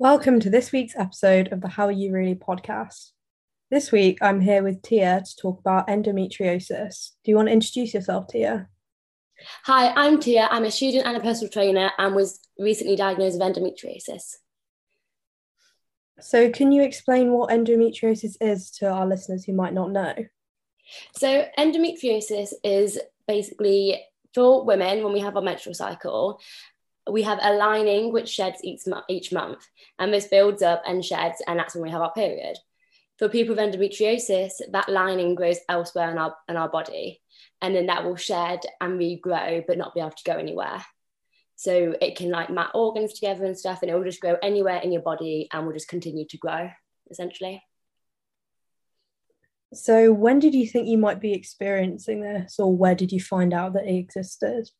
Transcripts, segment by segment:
Welcome to this week's episode of the How Are You Really podcast. This week, I'm here with Tia to talk about endometriosis. Do you want to introduce yourself, Tia? Hi, I'm Tia. I'm a student and a personal trainer and was recently diagnosed with endometriosis. So, can you explain what endometriosis is to our listeners who might not know? So, endometriosis is basically for women when we have our menstrual cycle we have a lining which sheds each, each month, and this builds up and sheds, and that's when we have our period. For people with endometriosis, that lining grows elsewhere in our, in our body, and then that will shed and regrow, but not be able to go anywhere. So it can like mat organs together and stuff, and it will just grow anywhere in your body and will just continue to grow, essentially. So, when did you think you might be experiencing this, or where did you find out that it existed?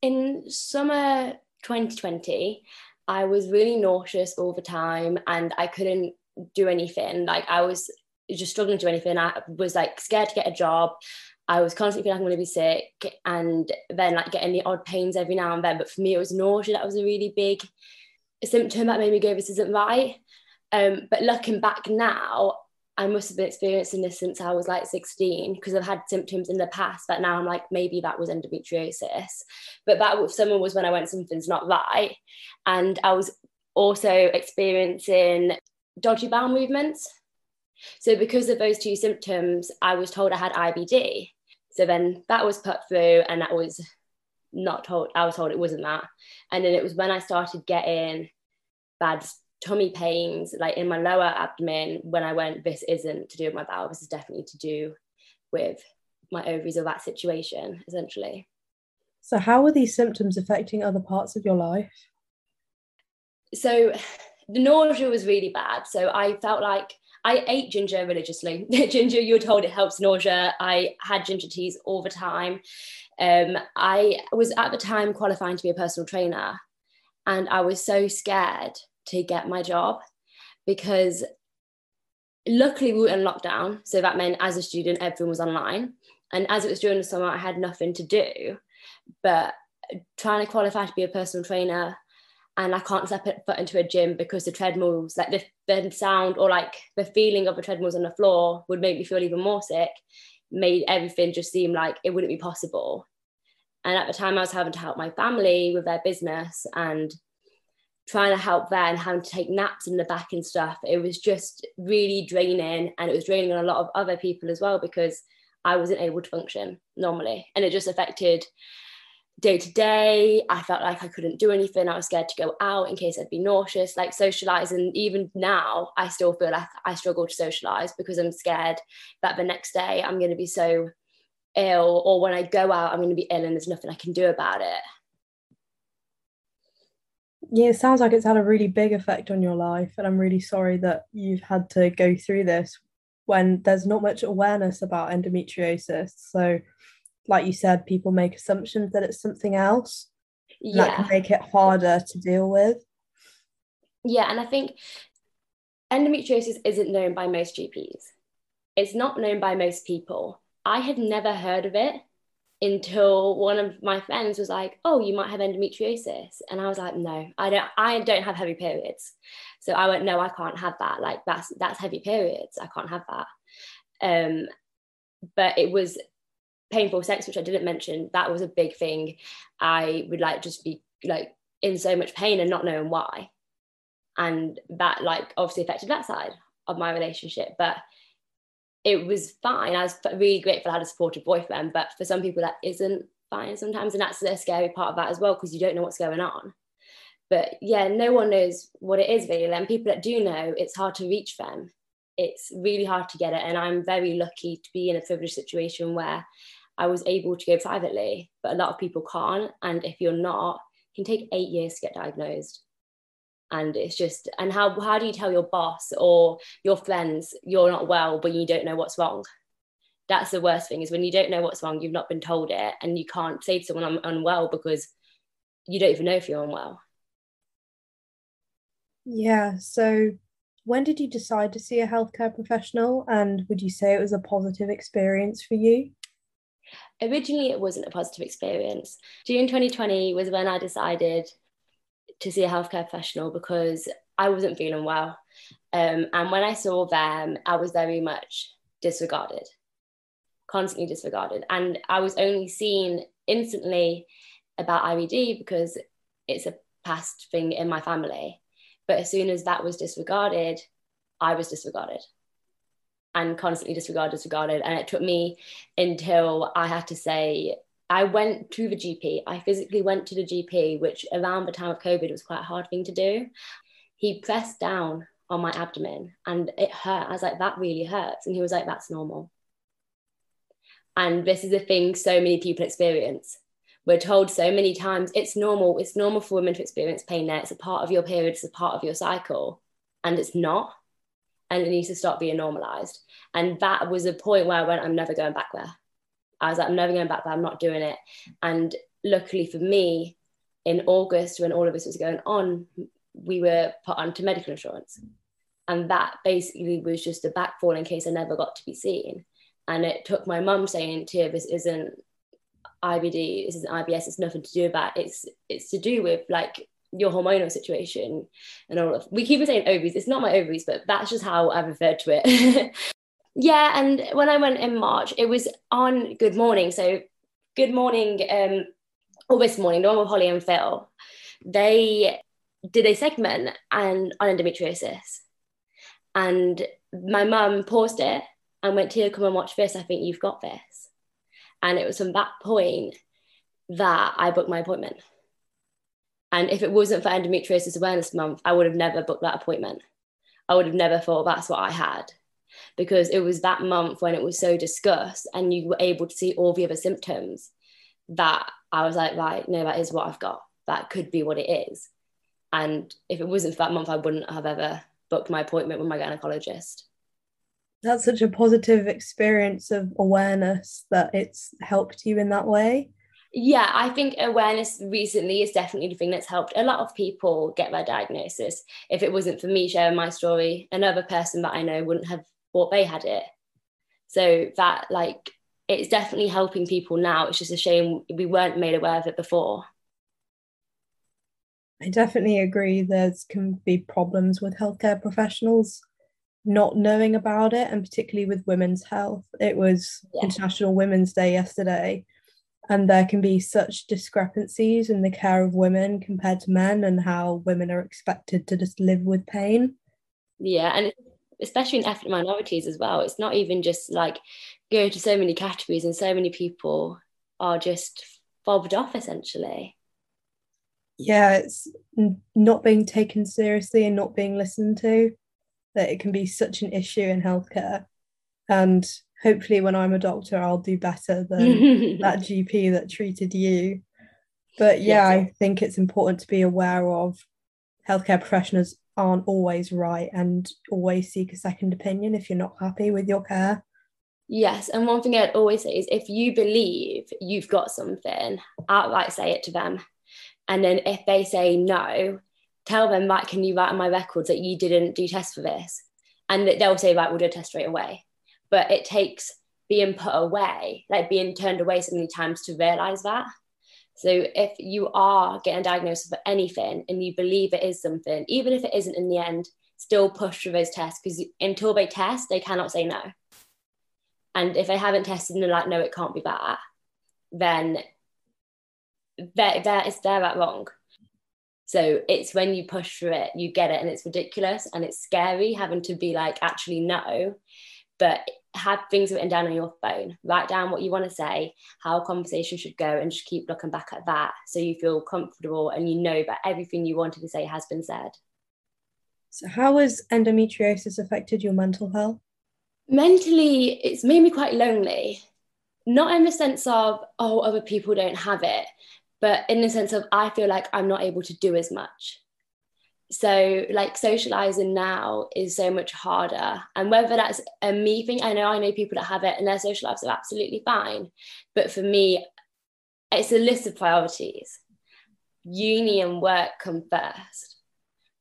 In summer 2020, I was really nauseous all the time and I couldn't do anything. Like I was just struggling to do anything. I was like scared to get a job. I was constantly feeling like I'm going to be sick and then like getting the odd pains every now and then. But for me, it was nausea. That was a really big symptom that made me go, this isn't right. Um, but looking back now, I must have been experiencing this since I was like 16 because I've had symptoms in the past but now I'm like, maybe that was endometriosis. But that someone was when I went, something's not right. And I was also experiencing dodgy bowel movements. So because of those two symptoms, I was told I had IBD. So then that was put through and that was not told, I was told it wasn't that. And then it was when I started getting bad tummy pains like in my lower abdomen when I went, this isn't to do with my bowel, this is definitely to do with my ovaries or that situation, essentially. So, how are these symptoms affecting other parts of your life? So, the nausea was really bad. So, I felt like I ate ginger religiously. ginger, you were told it helps nausea. I had ginger teas all the time. Um, I was at the time qualifying to be a personal trainer, and I was so scared to get my job because luckily we were in lockdown. So that meant as a student, everyone was online. And as it was during the summer, I had nothing to do. But trying to qualify to be a personal trainer and I can't step foot into a gym because the treadmills, like the, the sound or like the feeling of the treadmills on the floor would make me feel even more sick, made everything just seem like it wouldn't be possible. And at the time, I was having to help my family with their business and trying to help there and having to take naps in the back and stuff, it was just really draining. And it was draining on a lot of other people as well because I wasn't able to function normally. And it just affected day to day. I felt like I couldn't do anything. I was scared to go out in case I'd be nauseous, like socialize. And even now, I still feel like I struggle to socialize because I'm scared that the next day I'm going to be so ill, or when I go out, I'm going to be ill and there's nothing I can do about it yeah, it sounds like it's had a really big effect on your life. And I'm really sorry that you've had to go through this when there's not much awareness about endometriosis. So, like you said, people make assumptions that it's something else. Yeah. That can make it harder to deal with. Yeah. And I think endometriosis isn't known by most GPs, it's not known by most people. I had never heard of it until one of my friends was like, "Oh, you might have endometriosis," and I was like, "No, I don't. I don't have heavy periods." So I went, "No, I can't have that. Like that's that's heavy periods. I can't have that." Um, but it was painful sex, which I didn't mention. That was a big thing. I would like just be like in so much pain and not knowing why, and that like obviously affected that side of my relationship, but it was fine. I was really grateful I had a supportive boyfriend, but for some people that isn't fine sometimes, and that's the scary part of that as well because you don't know what's going on. But yeah, no one knows what it is really, and people that do know, it's hard to reach them. It's really hard to get it, and I'm very lucky to be in a privileged situation where I was able to go privately, but a lot of people can't. And if you're not, it can take eight years to get diagnosed and it's just and how how do you tell your boss or your friends you're not well but you don't know what's wrong? That's the worst thing is when you don't know what's wrong you've not been told it and you can't say to someone i'm unwell because you don't even know if you're unwell. Yeah so when did you decide to see a healthcare professional and would you say it was a positive experience for you? Originally it wasn't a positive experience. June 2020 was when i decided to see a healthcare professional because I wasn't feeling well. Um, and when I saw them, I was very much disregarded, constantly disregarded. And I was only seen instantly about IBD because it's a past thing in my family. But as soon as that was disregarded, I was disregarded and constantly disregarded, disregarded. And it took me until I had to say, I went to the GP. I physically went to the GP, which around the time of COVID was quite a hard thing to do. He pressed down on my abdomen and it hurt. I was like, that really hurts. And he was like, that's normal. And this is a thing so many people experience. We're told so many times it's normal. It's normal for women to experience pain there. It's a part of your period, it's a part of your cycle. And it's not. And it needs to stop being normalized. And that was a point where I went, I'm never going back there. I was like, I'm never going back there. I'm not doing it. And luckily for me, in August, when all of this was going on, we were put onto medical insurance. And that basically was just a backfall in case I never got to be seen. And it took my mum saying, Tia, this isn't IBD, this isn't IBS, it's nothing to do about it. It's it's to do with like your hormonal situation and all of we keep saying ovaries, it's not my ovaries, but that's just how I referred to it. yeah, and when I went in March, it was on Good Morning. So Good Morning, um, or this morning, the one with Holly and Phil, they did a segment and on endometriosis and my mum paused it and went, Tia, come and watch this. I think you've got this. And it was from that point that I booked my appointment. And if it wasn't for Endometriosis Awareness Month, I would have never booked that appointment. I would have never thought that's what I had because it was that month when it was so discussed and you were able to see all the other symptoms that I was like, right, no, that is what I've got. That could be what it is. And if it wasn't for that month, I wouldn't have ever booked my appointment with my gynecologist. That's such a positive experience of awareness that it's helped you in that way. Yeah, I think awareness recently is definitely the thing that's helped a lot of people get their diagnosis. If it wasn't for me sharing my story, another person that I know wouldn't have thought they had it. So that like it's definitely helping people now. It's just a shame we weren't made aware of it before. I definitely agree there's can be problems with healthcare professionals not knowing about it and particularly with women's health. It was yeah. International Women's Day yesterday and there can be such discrepancies in the care of women compared to men and how women are expected to just live with pain. Yeah, and especially in ethnic minorities as well. It's not even just like go to so many categories and so many people are just fobbed off essentially yeah, it's not being taken seriously and not being listened to, that it can be such an issue in healthcare. And hopefully, when I'm a doctor, I'll do better than that GP that treated you. But yeah, yes. I think it's important to be aware of healthcare professionals aren't always right and always seek a second opinion if you're not happy with your care. Yes, and one thing I'd always say is if you believe you've got something, outright say it to them and then if they say no, tell them, right, can you write on my records that you didn't do tests for this? And that they'll say, right, we'll do a test straight away. But it takes being put away, like being turned away so many times to realize that. So if you are getting diagnosed with anything and you believe it is something, even if it isn't in the end, still push through those tests because until they test, they cannot say no. And if they haven't tested and they're like, no, it can't be that, then that that is they're that wrong. So it's when you push through it, you get it, and it's ridiculous and it's scary having to be like, actually, no. But have things written down on your phone. Write down what you want to say, how a conversation should go, and just keep looking back at that so you feel comfortable and you know that everything you wanted to say has been said. So, how has endometriosis affected your mental health? Mentally, it's made me quite lonely. Not in the sense of, oh, other people don't have it, but in the sense of I feel like I'm not able to do as much. So like socializing now is so much harder. And whether that's a me thing, I know I know people that have it and their social lives are absolutely fine. But for me, it's a list of priorities. Uni and work come first.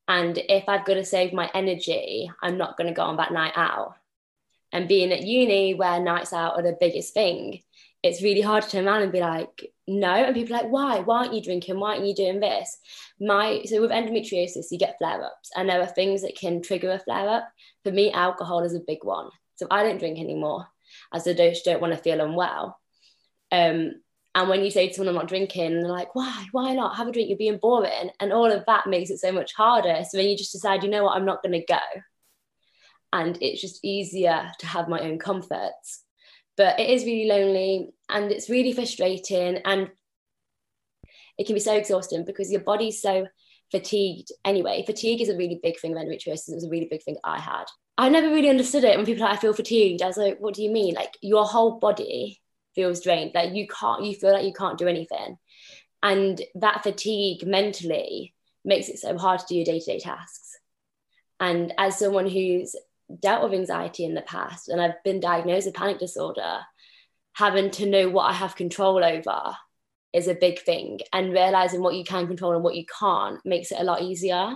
And if I've got to save my energy, I'm not going to go on that night out. And being at uni where nights out are the biggest thing, it's really hard to turn around and be like, no. And people are like, why? Why aren't you drinking? Why aren't you doing this? My so with endometriosis, you get flare-ups, and there are things that can trigger a flare-up. For me, alcohol is a big one. So I don't drink anymore, as I don't, don't want to feel unwell. Um, and when you say to someone, I'm not drinking, they're like, why? Why not? Have a drink, you're being boring. And all of that makes it so much harder. So then you just decide, you know what, I'm not going to go. And it's just easier to have my own comforts. But it is really lonely and it's really frustrating. And it can be so exhausting because your body's so fatigued anyway. Fatigue is a really big thing of endometriosis. It was a really big thing I had. I never really understood it when people like, I feel fatigued. I was like, what do you mean? Like your whole body feels drained. Like you can't, you feel like you can't do anything. And that fatigue mentally makes it so hard to do your day to day tasks. And as someone who's dealt with anxiety in the past and I've been diagnosed with panic disorder, having to know what I have control over is a big thing. And realizing what you can control and what you can't makes it a lot easier.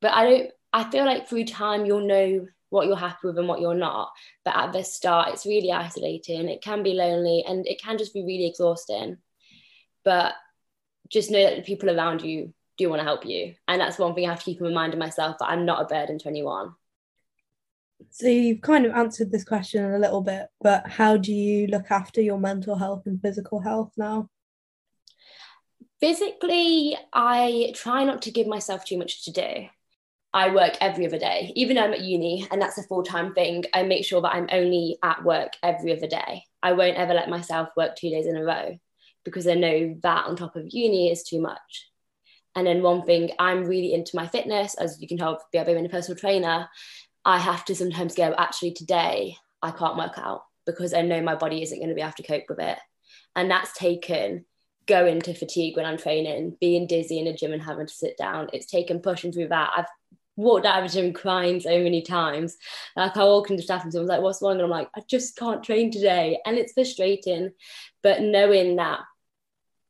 But I don't, I feel like through time, you'll know what you're happy with and what you're not. But at the start, it's really isolating. It can be lonely and it can just be really exhausting. But just know that the people around you do want to help you. And that's one thing I have to keep in mind of myself that I'm not a burden to anyone. So you've kind of answered this question a little bit, but how do you look after your mental health and physical health now? Physically, I try not to give myself too much to do. I work every other day, even though I'm at uni and that's a full time thing. I make sure that I'm only at work every other day. I won't ever let myself work two days in a row because I know that on top of uni is too much. And then one thing, I'm really into my fitness, as you can tell, be a personal trainer. I have to sometimes go, actually, today I can't work out because I know my body isn't going to be able to cope with it. And that's taken going to fatigue when I'm training, being dizzy in a gym and having to sit down. It's taken pushing through that. I've walked out of the gym crying so many times. Like I walk into staff and someone's like, what's wrong? And I'm like, I just can't train today. And it's frustrating. But knowing that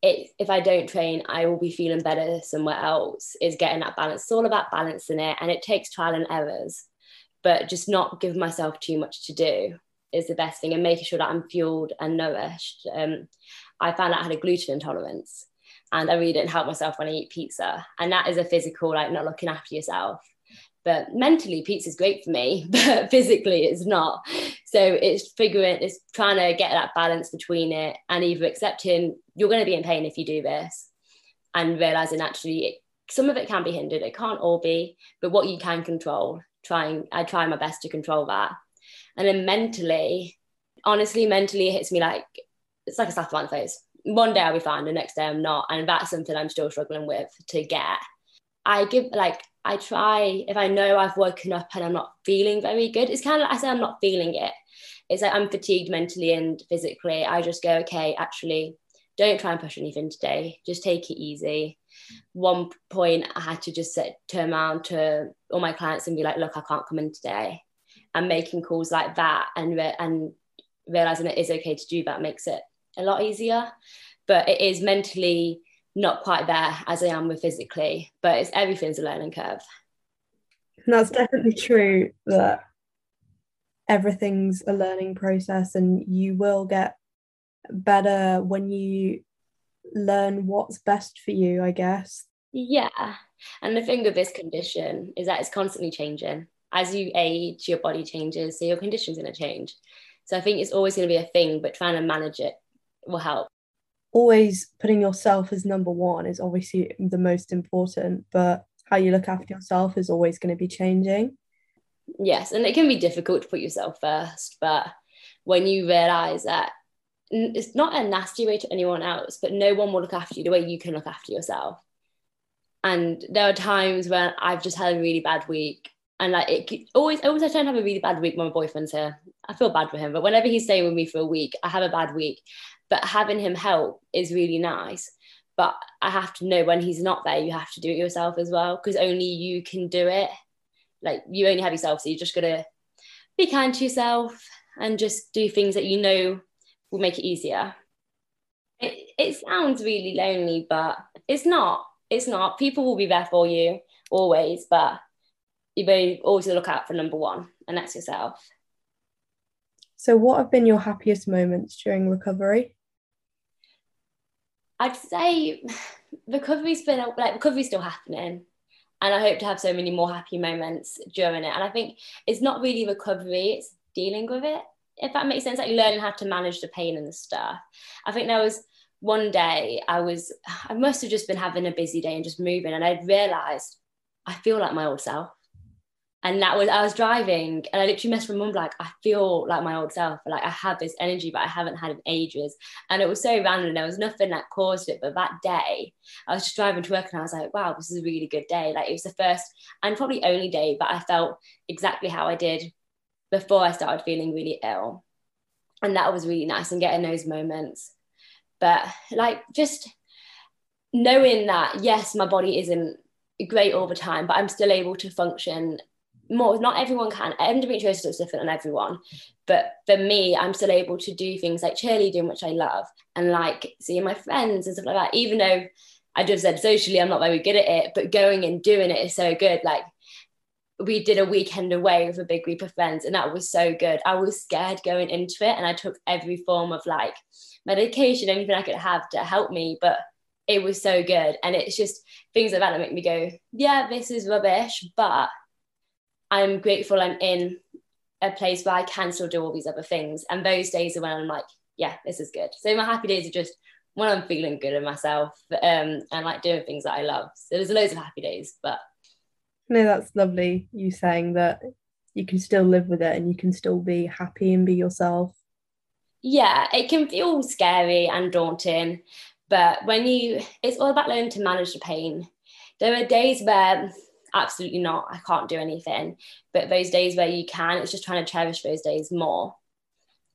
it, if I don't train, I will be feeling better somewhere else is getting that balance. It's all about balancing it. And it takes trial and errors. But just not give myself too much to do is the best thing and making sure that I'm fueled and nourished. Um, I found out I had a gluten intolerance and I really didn't help myself when I eat pizza. And that is a physical, like not looking after yourself. But mentally, pizza is great for me, but physically, it's not. So it's figuring, it's trying to get that balance between it and either accepting you're going to be in pain if you do this and realizing actually it, some of it can be hindered. It can't all be, but what you can control, trying, I try my best to control that. And then mentally, honestly, mentally, it hits me like it's like a the face. One day I'll be fine, the next day I'm not. And that's something I'm still struggling with to get. I give like I try if I know I've woken up and I'm not feeling very good. It's kind of like I say I'm not feeling it. It's like I'm fatigued mentally and physically. I just go, okay, actually, don't try and push anything today. Just take it easy. One point I had to just sit, turn around to all my clients and be like, look, I can't come in today. And making calls like that and re- and realizing it is okay to do that makes it a lot easier. But it is mentally not quite there as I am with physically, but it's everything's a learning curve. And that's definitely true that everything's a learning process and you will get better when you learn what's best for you, I guess. Yeah. And the thing with this condition is that it's constantly changing. As you age, your body changes, so your condition's going to change. So I think it's always going to be a thing, but trying to manage it will help always putting yourself as number one is obviously the most important, but how you look after yourself is always going to be changing. Yes, and it can be difficult to put yourself first, but when you realize that it's not a nasty way to anyone else, but no one will look after you the way you can look after yourself. And there are times when I've just had a really bad week, and like it always, always I don't have a really bad week when my boyfriend's here. I feel bad for him, but whenever he's staying with me for a week, I have a bad week, but having him help is really nice but i have to know when he's not there you have to do it yourself as well because only you can do it like you only have yourself so you're just gonna be kind to yourself and just do things that you know will make it easier it, it sounds really lonely but it's not it's not people will be there for you always but you may always look out for number one and that's yourself So, what have been your happiest moments during recovery? I'd say recovery's been like recovery's still happening. And I hope to have so many more happy moments during it. And I think it's not really recovery, it's dealing with it, if that makes sense, like learning how to manage the pain and the stuff. I think there was one day I was, I must have just been having a busy day and just moving. And I realized I feel like my old self. And that was, I was driving and I literally messaged my mum, like, I feel like my old self. Like, I have this energy, but I haven't had in ages. And it was so random. There was nothing that caused it. But that day, I was just driving to work and I was like, wow, this is a really good day. Like, it was the first and probably only day, but I felt exactly how I did before I started feeling really ill. And that was really nice and getting those moments. But like, just knowing that, yes, my body isn't great all the time, but I'm still able to function more. Not everyone can. Endometriosis is different on everyone. But for me, I'm still able to do things like cheerleading, which I love, and like seeing my friends and stuff like that. Even though I just said socially, I'm not very good at it, but going and doing it is so good. Like we did a weekend away with a big group of friends, and that was so good. I was scared going into it, and I took every form of like medication, anything I could have to help me, but it was so good. And it's just things like that that make me go, yeah, this is rubbish, but I'm grateful I'm in a place where I can still do all these other things. And those days are when I'm like, yeah, this is good. So my happy days are just when I'm feeling good in myself um, and like doing things that I love. So there's loads of happy days, but no, that's lovely. You saying that you can still live with it and you can still be happy and be yourself. Yeah, it can feel scary and daunting, but when you, it's all about learning to manage the pain. There are days where absolutely not, I can't do anything. But those days where you can, it's just trying to cherish those days more.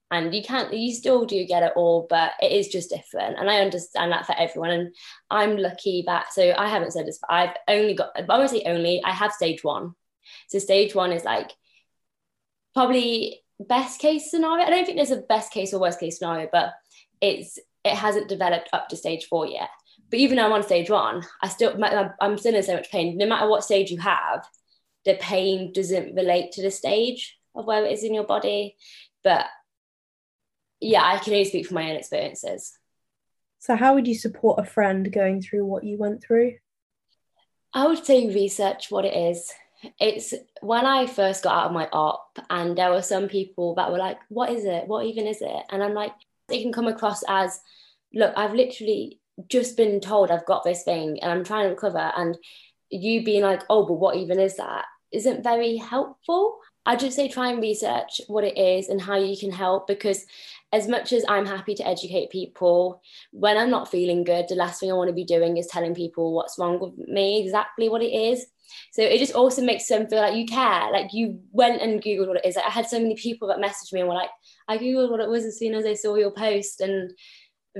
And you can't, you still do get it all, but it is just different. And I understand that for everyone. And I'm lucky that, so I haven't said this, but I've only got, I won't say only, I have stage one. So stage one is like probably best case scenario. I don't think there's a best case or worst case scenario, but it's, it hasn't developed up to stage four yet. But even though I'm on stage one, I still I'm still in so much pain. No matter what stage you have, the pain doesn't relate to the stage of where it is in your body. But yeah, I can only speak from my own experiences. So, how would you support a friend going through what you went through? I would say research what it is. It's when I first got out of my op, and there were some people that were like, What is it? What even is it? And I'm like, it can come across as, Look, I've literally just been told I've got this thing and I'm trying to recover, and you being like, oh, but what even is that? Isn't very helpful. I just say try and research what it is and how you can help because as much as I'm happy to educate people, when I'm not feeling good, the last thing I want to be doing is telling people what's wrong with me, exactly what it is. So it just also makes them feel like you care, like you went and Googled what it is. Like I had so many people that messaged me and were like, I Googled what it was as soon as I saw your post. And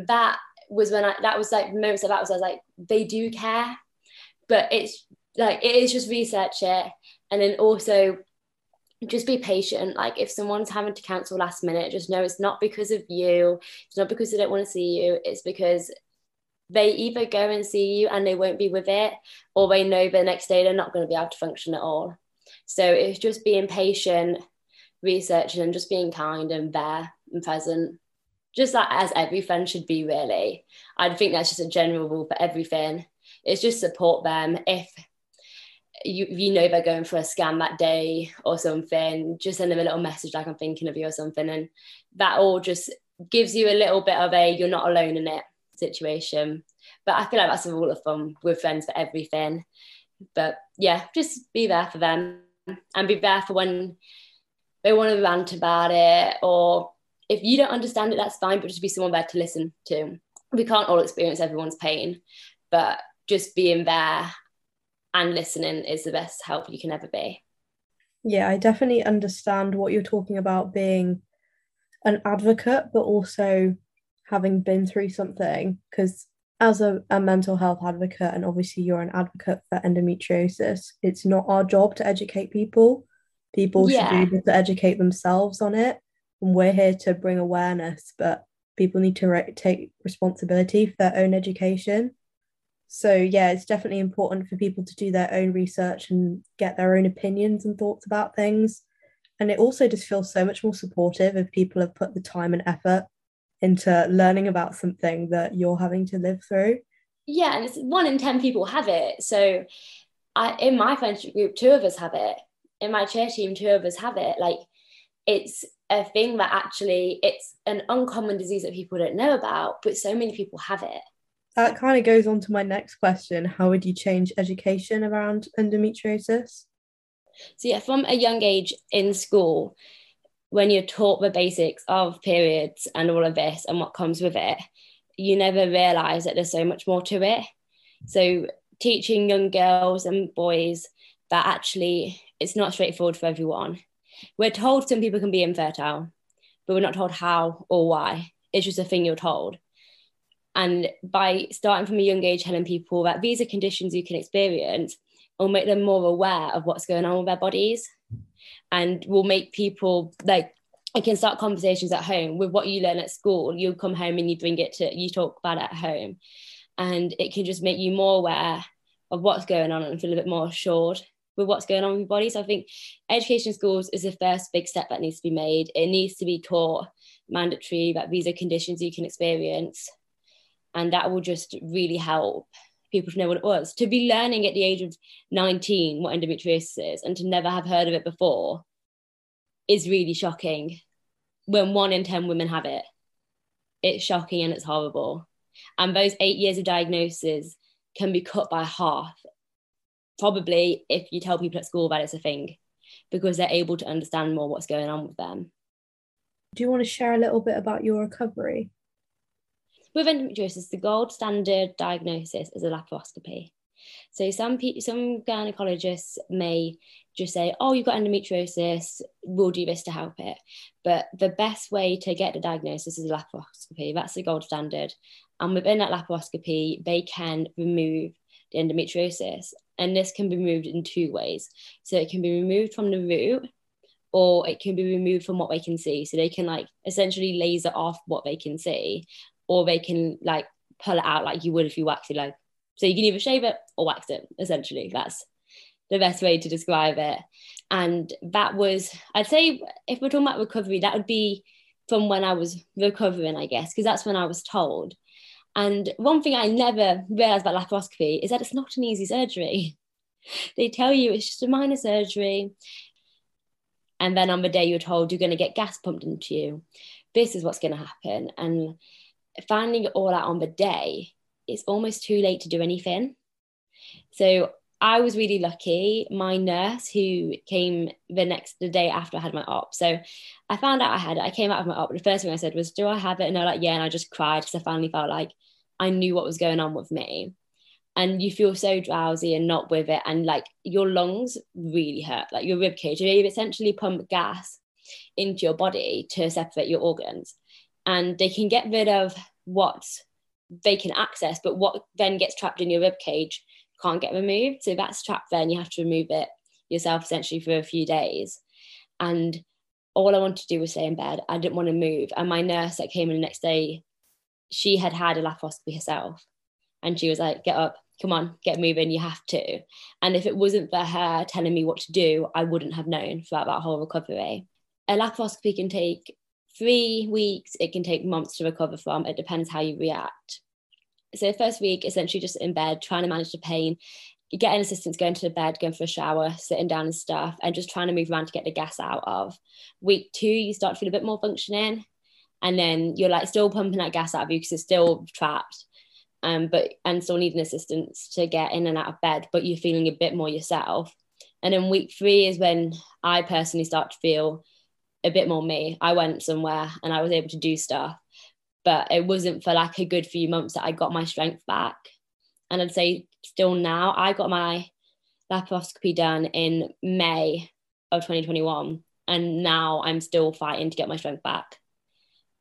that was when I that was like moments of that was I was like they do care, but it's like it is just research it and then also just be patient. Like if someone's having to cancel last minute, just know it's not because of you. It's not because they don't want to see you. It's because they either go and see you and they won't be with it, or they know the next day they're not going to be able to function at all. So it's just being patient, researching, and just being kind and there and present just like as every friend should be really i think that's just a general rule for everything it's just support them if you you know they're going for a scan that day or something just send them a little message like i'm thinking of you or something and that all just gives you a little bit of a you're not alone in it situation but i feel like that's a rule of thumb with friends for everything but yeah just be there for them and be there for when they want to rant about it or if you don't understand it, that's fine, but just be someone there to listen to. We can't all experience everyone's pain, but just being there and listening is the best help you can ever be. Yeah, I definitely understand what you're talking about being an advocate, but also having been through something. Because as a, a mental health advocate, and obviously you're an advocate for endometriosis, it's not our job to educate people. People yeah. should be able to educate themselves on it and we're here to bring awareness but people need to re- take responsibility for their own education so yeah it's definitely important for people to do their own research and get their own opinions and thoughts about things And it also just feels so much more supportive if people have put the time and effort into learning about something that you're having to live through. Yeah, and it's one in 10 people have it. So I, in my friendship group, two of us have it. In my chair team, two of us have it. Like it's a thing that actually it's an uncommon disease that people don't know about, but so many people have it. That kind of goes on to my next question. How would you change education around endometriosis? So yeah, from a young age in school, when you're taught the basics of periods and all of this and what comes with it, you never realize that there's so much more to it. So teaching young girls and boys that actually it's not straightforward for everyone. We're told some people can be infertile, but we're not told how or why. It's just a thing you're told. And by starting from a young age telling people that these are conditions you can experience, will make them more aware of what's going on with their bodies. And will make people like it can start conversations at home with what you learn at school. You come home and you bring it to you talk about at home. And it can just make you more aware of what's going on and feel a bit more assured with what's going on with your body. So i think education schools is the first big step that needs to be made. It needs to be taught mandatory that these are conditions you can experience and that will just really help people to know what it was. To be learning at the age of 19 what endometriosis is and to never have heard of it before is really shocking when one in 10 women have it. It's shocking and it's horrible. And those eight years of diagnosis can be cut by half, probably if you tell people at school that it's a thing, because they're able to understand more what's going on with them. Do you want to share a little bit about your recovery? With endometriosis, the gold standard diagnosis is a laparoscopy. So some pe- some gynecologists may just say, "Oh, you've got endometriosis. We'll do this to help it." But the best way to get the diagnosis is a laparoscopy. That's the gold standard. And within that laparoscopy, they can remove the endometriosis, and this can be removed in two ways. So it can be removed from the root, or it can be removed from what they can see. So they can like essentially laser off what they can see, or they can like pull it out like you would if you wax your leg. So you can either shave it or wax it, essentially. That's the best way to describe it. And that was, I'd say, if we're talking about recovery, that would be from when I was recovering, I guess, because that's when I was told. And one thing I never realized about laparoscopy is that it's not an easy surgery. they tell you it's just a minor surgery. And then on the day you're told you're going to get gas pumped into you, this is what's going to happen. And finding it all out on the day, it's almost too late to do anything. So I was really lucky. My nurse, who came the next the day after I had my op, so I found out I had it. I came out of my op. The first thing I said was, "Do I have it?" And they're like, "Yeah." And I just cried because I finally felt like I knew what was going on with me. And you feel so drowsy and not with it, and like your lungs really hurt, like your rib cage. You essentially pump gas into your body to separate your organs and they can get rid of what they can access, but what then gets trapped in your rib cage can't get removed. So that's trapped then, you have to remove it yourself essentially for a few days. And all I wanted to do was stay in bed. I didn't want to move. And my nurse that came in the next day, she had had a laparoscopy herself. And she was like, get up, come on, get moving, you have to. And if it wasn't for her telling me what to do, I wouldn't have known throughout that whole recovery. A laparoscopy can take three weeks, it can take months to recover from. It depends how you react. So, first week, essentially just in bed, trying to manage the pain, getting assistance, going to the bed, going for a shower, sitting down and stuff, and just trying to move around to get the gas out of. Week two, you start to feel a bit more functioning. And then you're like still pumping that gas out of you because it's still trapped. Um, but and still needing assistance to get in and out of bed, but you're feeling a bit more yourself. And then week three is when I personally start to feel a bit more me. I went somewhere and I was able to do stuff, but it wasn't for like a good few months that I got my strength back. And I'd say still now, I got my laparoscopy done in May of 2021, and now I'm still fighting to get my strength back.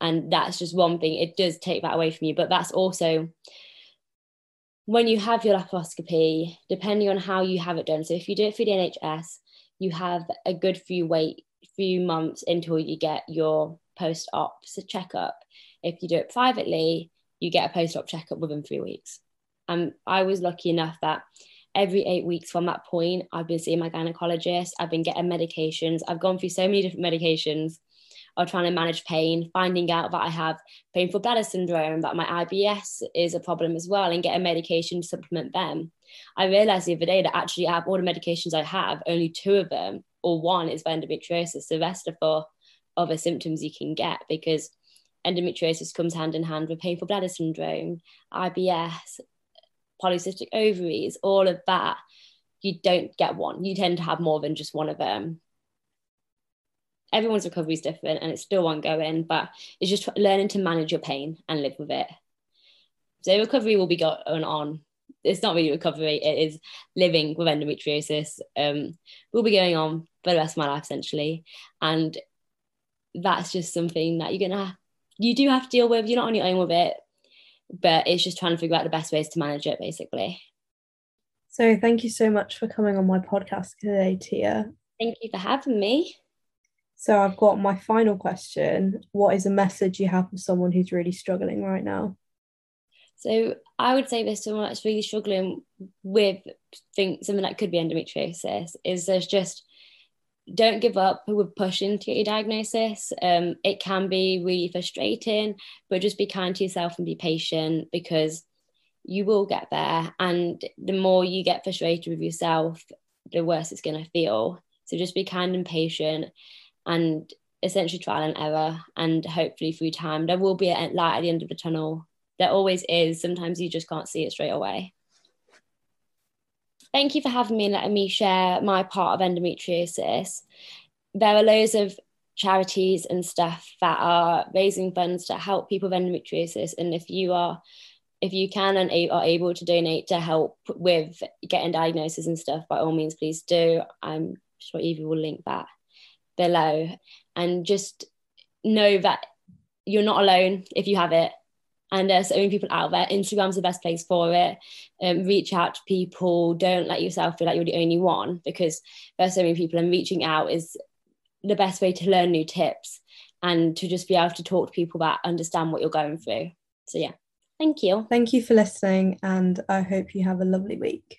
And that's just one thing, it does take that away from you, but that's also when you have your laparoscopy, depending on how you have it done. So if you do it for the NHS, you have a good few wait few months until you get your post op checkup. If you do it privately, you get a post op checkup within three weeks. And I was lucky enough that every eight weeks from that point, I've been seeing my gynecologist, I've been getting medications, I've gone through so many different medications of trying to manage pain, finding out that I have painful bladder syndrome, that my IBS is a problem as well, and getting medication to supplement them. I realized the other day that actually out of all the medications I have, only two of them or one is for endometriosis. The rest are for other symptoms you can get because endometriosis comes hand in hand with painful bladder syndrome, IBS, polycystic ovaries, all of that. You don't get one. You tend to have more than just one of them everyone's recovery is different and it's still ongoing, but it's just learning to manage your pain and live with it. So recovery will be going on. It's not really recovery, it is living with endometriosis. Um, will be going on for the rest of my life essentially. And that's just something that you're gonna you do have to deal with. You're not on your own with it, but it's just trying to figure out the best ways to manage it basically. So thank you so much for coming on my podcast today, Tia. Thank you for having me. So I've got my final question. What is a message you have for someone who's really struggling right now? So I would say this to someone that's really struggling with think something that could be endometriosis is there's just don't give up with pushing to get your diagnosis. Um, it can be really frustrating, but just be kind to yourself and be patient because you will get there. And the more you get frustrated with yourself, the worse it's going to feel. So just be kind and patient and essentially trial and error. And hopefully, through time, there will be a light at the end of the tunnel. There always is. Sometimes you just can't see it straight away. Thank you for having me and letting me share my part of endometriosis. There are loads of charities and stuff that are raising funds to help people with endometriosis. And if you are if you can and are able to donate to help with getting diagnosis and stuff, by all means, please do. I'm sure Evie will link that below and just know that you're not alone if you have it. And there's so many people out there. Instagram's the best place for it. Um, reach out to people. Don't let yourself feel like you're the only one because there's so many people and reaching out is the best way to learn new tips and to just be able to talk to people that understand what you're going through. So yeah. Thank you. Thank you for listening and i hope you have a lovely week